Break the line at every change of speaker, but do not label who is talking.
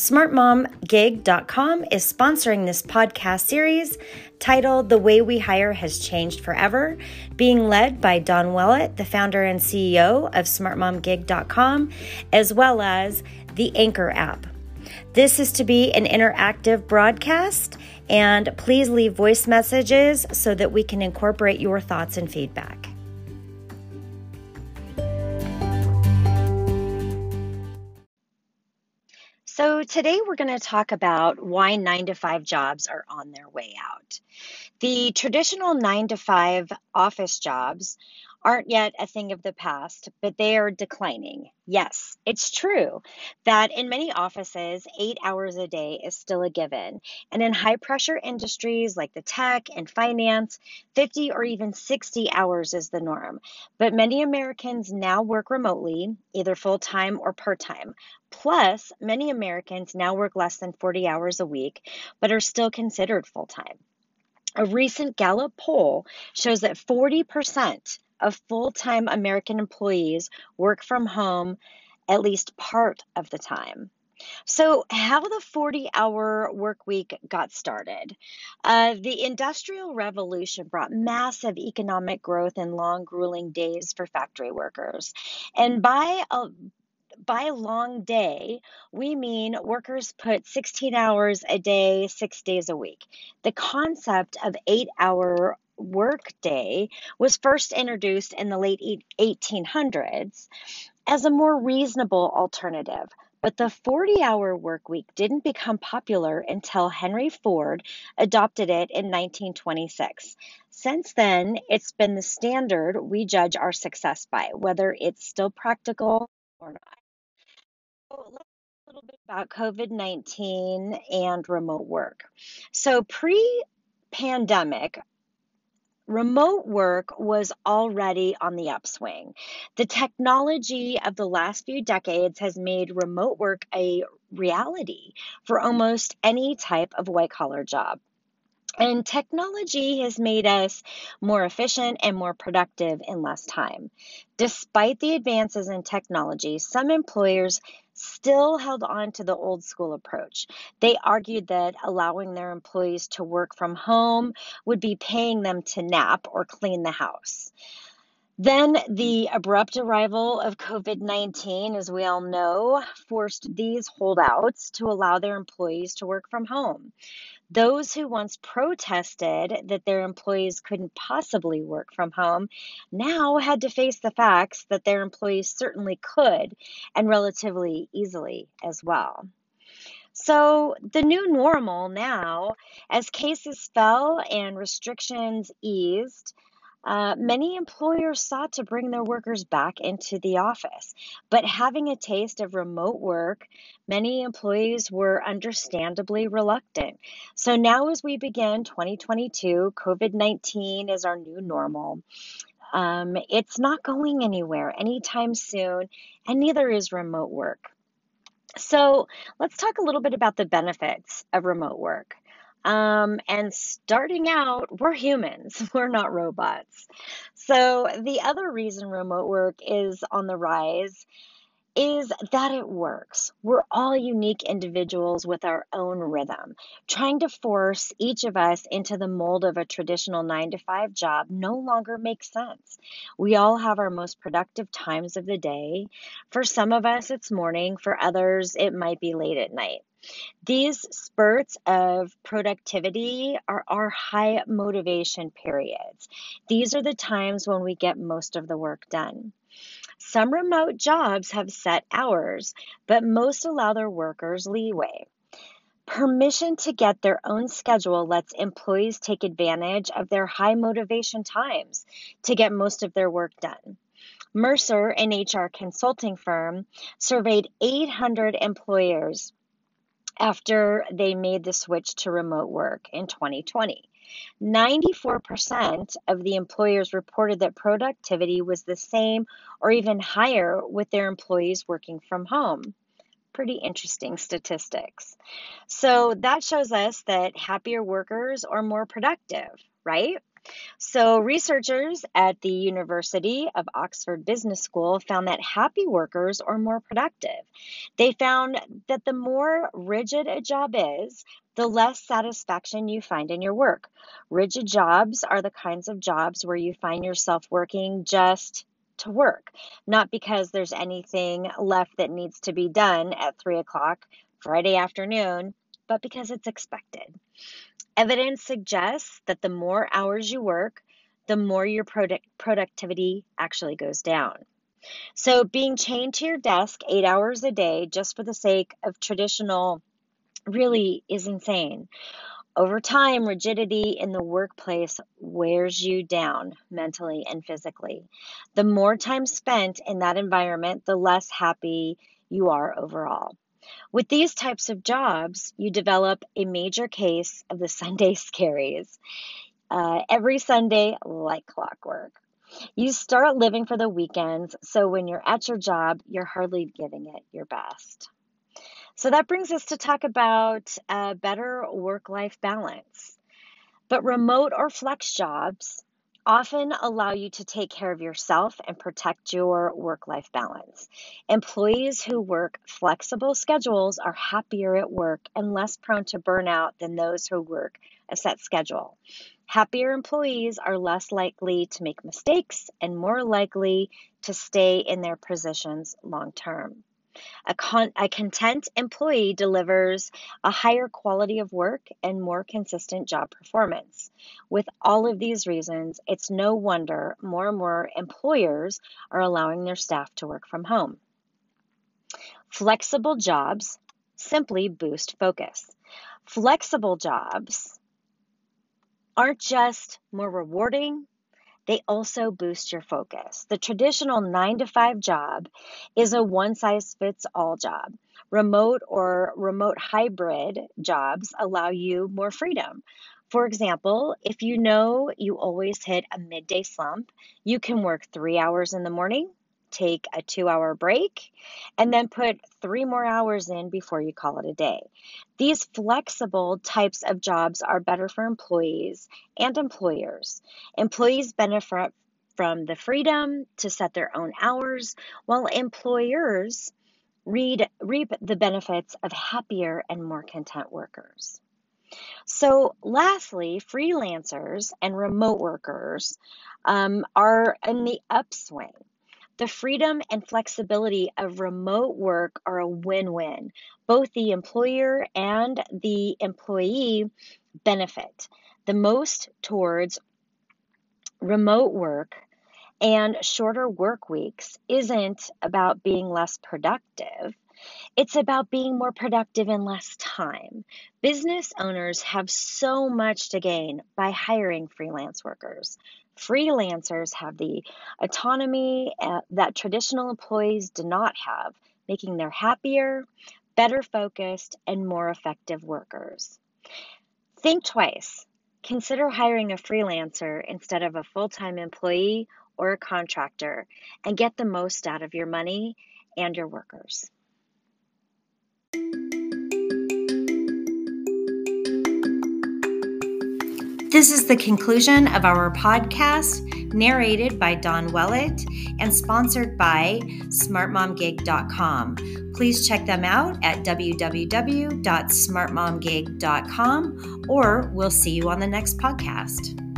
SmartMomGig.com is sponsoring this podcast series titled The Way We Hire Has Changed Forever, being led by Don Wellett, the founder and CEO of SmartMomGig.com, as well as the Anchor app. This is to be an interactive broadcast, and please leave voice messages so that we can incorporate your thoughts and feedback. So, today we're going to talk about why nine to five jobs are on their way out. The traditional nine to five office jobs aren't yet a thing of the past, but they are declining. Yes, it's true that in many offices, eight hours a day is still a given. And in high pressure industries like the tech and finance, 50 or even 60 hours is the norm. But many Americans now work remotely, either full time or part time. Plus, many Americans now work less than 40 hours a week, but are still considered full time. A recent Gallup poll shows that 40% of full time American employees work from home at least part of the time. So, how the 40 hour work week got started. Uh, the Industrial Revolution brought massive economic growth and long, grueling days for factory workers. And by a by long day, we mean workers put 16 hours a day, six days a week. The concept of eight hour workday was first introduced in the late 1800s as a more reasonable alternative. But the 40 hour work week didn't become popular until Henry Ford adopted it in 1926. Since then, it's been the standard we judge our success by, whether it's still practical or not. So let's talk a little bit about COVID 19 and remote work. So, pre pandemic, remote work was already on the upswing. The technology of the last few decades has made remote work a reality for almost any type of white collar job. And technology has made us more efficient and more productive in less time. Despite the advances in technology, some employers still held on to the old school approach. They argued that allowing their employees to work from home would be paying them to nap or clean the house. Then the abrupt arrival of COVID 19, as we all know, forced these holdouts to allow their employees to work from home. Those who once protested that their employees couldn't possibly work from home now had to face the facts that their employees certainly could and relatively easily as well. So, the new normal now, as cases fell and restrictions eased, uh, many employers sought to bring their workers back into the office, but having a taste of remote work, many employees were understandably reluctant. So now, as we begin 2022, COVID 19 is our new normal. Um, it's not going anywhere anytime soon, and neither is remote work. So, let's talk a little bit about the benefits of remote work. Um, and starting out, we're humans, we're not robots. So, the other reason remote work is on the rise is that it works. We're all unique individuals with our own rhythm. Trying to force each of us into the mold of a traditional nine to five job no longer makes sense. We all have our most productive times of the day. For some of us, it's morning, for others, it might be late at night. These spurts of productivity are our high motivation periods. These are the times when we get most of the work done. Some remote jobs have set hours, but most allow their workers leeway. Permission to get their own schedule lets employees take advantage of their high motivation times to get most of their work done. Mercer, an HR consulting firm, surveyed 800 employers after they made the switch to remote work in 2020. 94% of the employers reported that productivity was the same or even higher with their employees working from home. Pretty interesting statistics. So that shows us that happier workers are more productive, right? So, researchers at the University of Oxford Business School found that happy workers are more productive. They found that the more rigid a job is, the less satisfaction you find in your work. Rigid jobs are the kinds of jobs where you find yourself working just to work, not because there's anything left that needs to be done at three o'clock Friday afternoon, but because it's expected. Evidence suggests that the more hours you work, the more your product productivity actually goes down. So, being chained to your desk eight hours a day just for the sake of traditional really is insane. Over time, rigidity in the workplace wears you down mentally and physically. The more time spent in that environment, the less happy you are overall. With these types of jobs, you develop a major case of the Sunday scaries. Uh, every Sunday, like clockwork. You start living for the weekends, so when you're at your job, you're hardly giving it your best. So that brings us to talk about a better work life balance. But remote or flex jobs often allow you to take care of yourself and protect your work life balance. Employees who work flexible schedules are happier at work and less prone to burnout than those who work a set schedule. Happier employees are less likely to make mistakes and more likely to stay in their positions long term. A, con- a content employee delivers a higher quality of work and more consistent job performance. With all of these reasons, it's no wonder more and more employers are allowing their staff to work from home. Flexible jobs simply boost focus. Flexible jobs aren't just more rewarding, they also boost your focus. The traditional nine to five job is a one size fits all job. Remote or remote hybrid jobs allow you more freedom. For example, if you know you always hit a midday slump, you can work three hours in the morning, take a two hour break, and then put three more hours in before you call it a day. These flexible types of jobs are better for employees and employers. Employees benefit from the freedom to set their own hours, while employers read, reap the benefits of happier and more content workers. So, lastly, freelancers and remote workers um, are in the upswing. The freedom and flexibility of remote work are a win win. Both the employer and the employee benefit the most towards remote work and shorter work weeks isn't about being less productive. It's about being more productive in less time. Business owners have so much to gain by hiring freelance workers. Freelancers have the autonomy uh, that traditional employees do not have, making them happier, better focused, and more effective workers. Think twice. Consider hiring a freelancer instead of a full time employee or a contractor and get the most out of your money and your workers. This is the conclusion of our podcast, narrated by Don Wellett and sponsored by smartmomgig.com. Please check them out at www.smartmomgig.com or we'll see you on the next podcast.